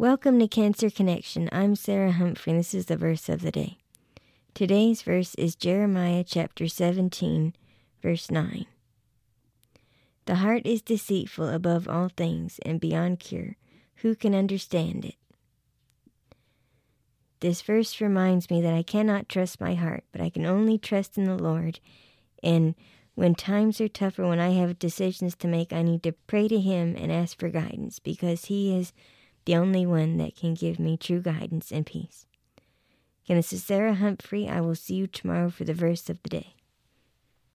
Welcome to Cancer Connection. I'm Sarah Humphrey, and this is the verse of the day. Today's verse is Jeremiah chapter 17, verse 9. The heart is deceitful above all things and beyond cure. Who can understand it? This verse reminds me that I cannot trust my heart, but I can only trust in the Lord. And when times are tougher, when I have decisions to make, I need to pray to Him and ask for guidance because He is the only one that can give me true guidance and peace. Again, this is Sarah Humphrey. I will see you tomorrow for the verse of the day.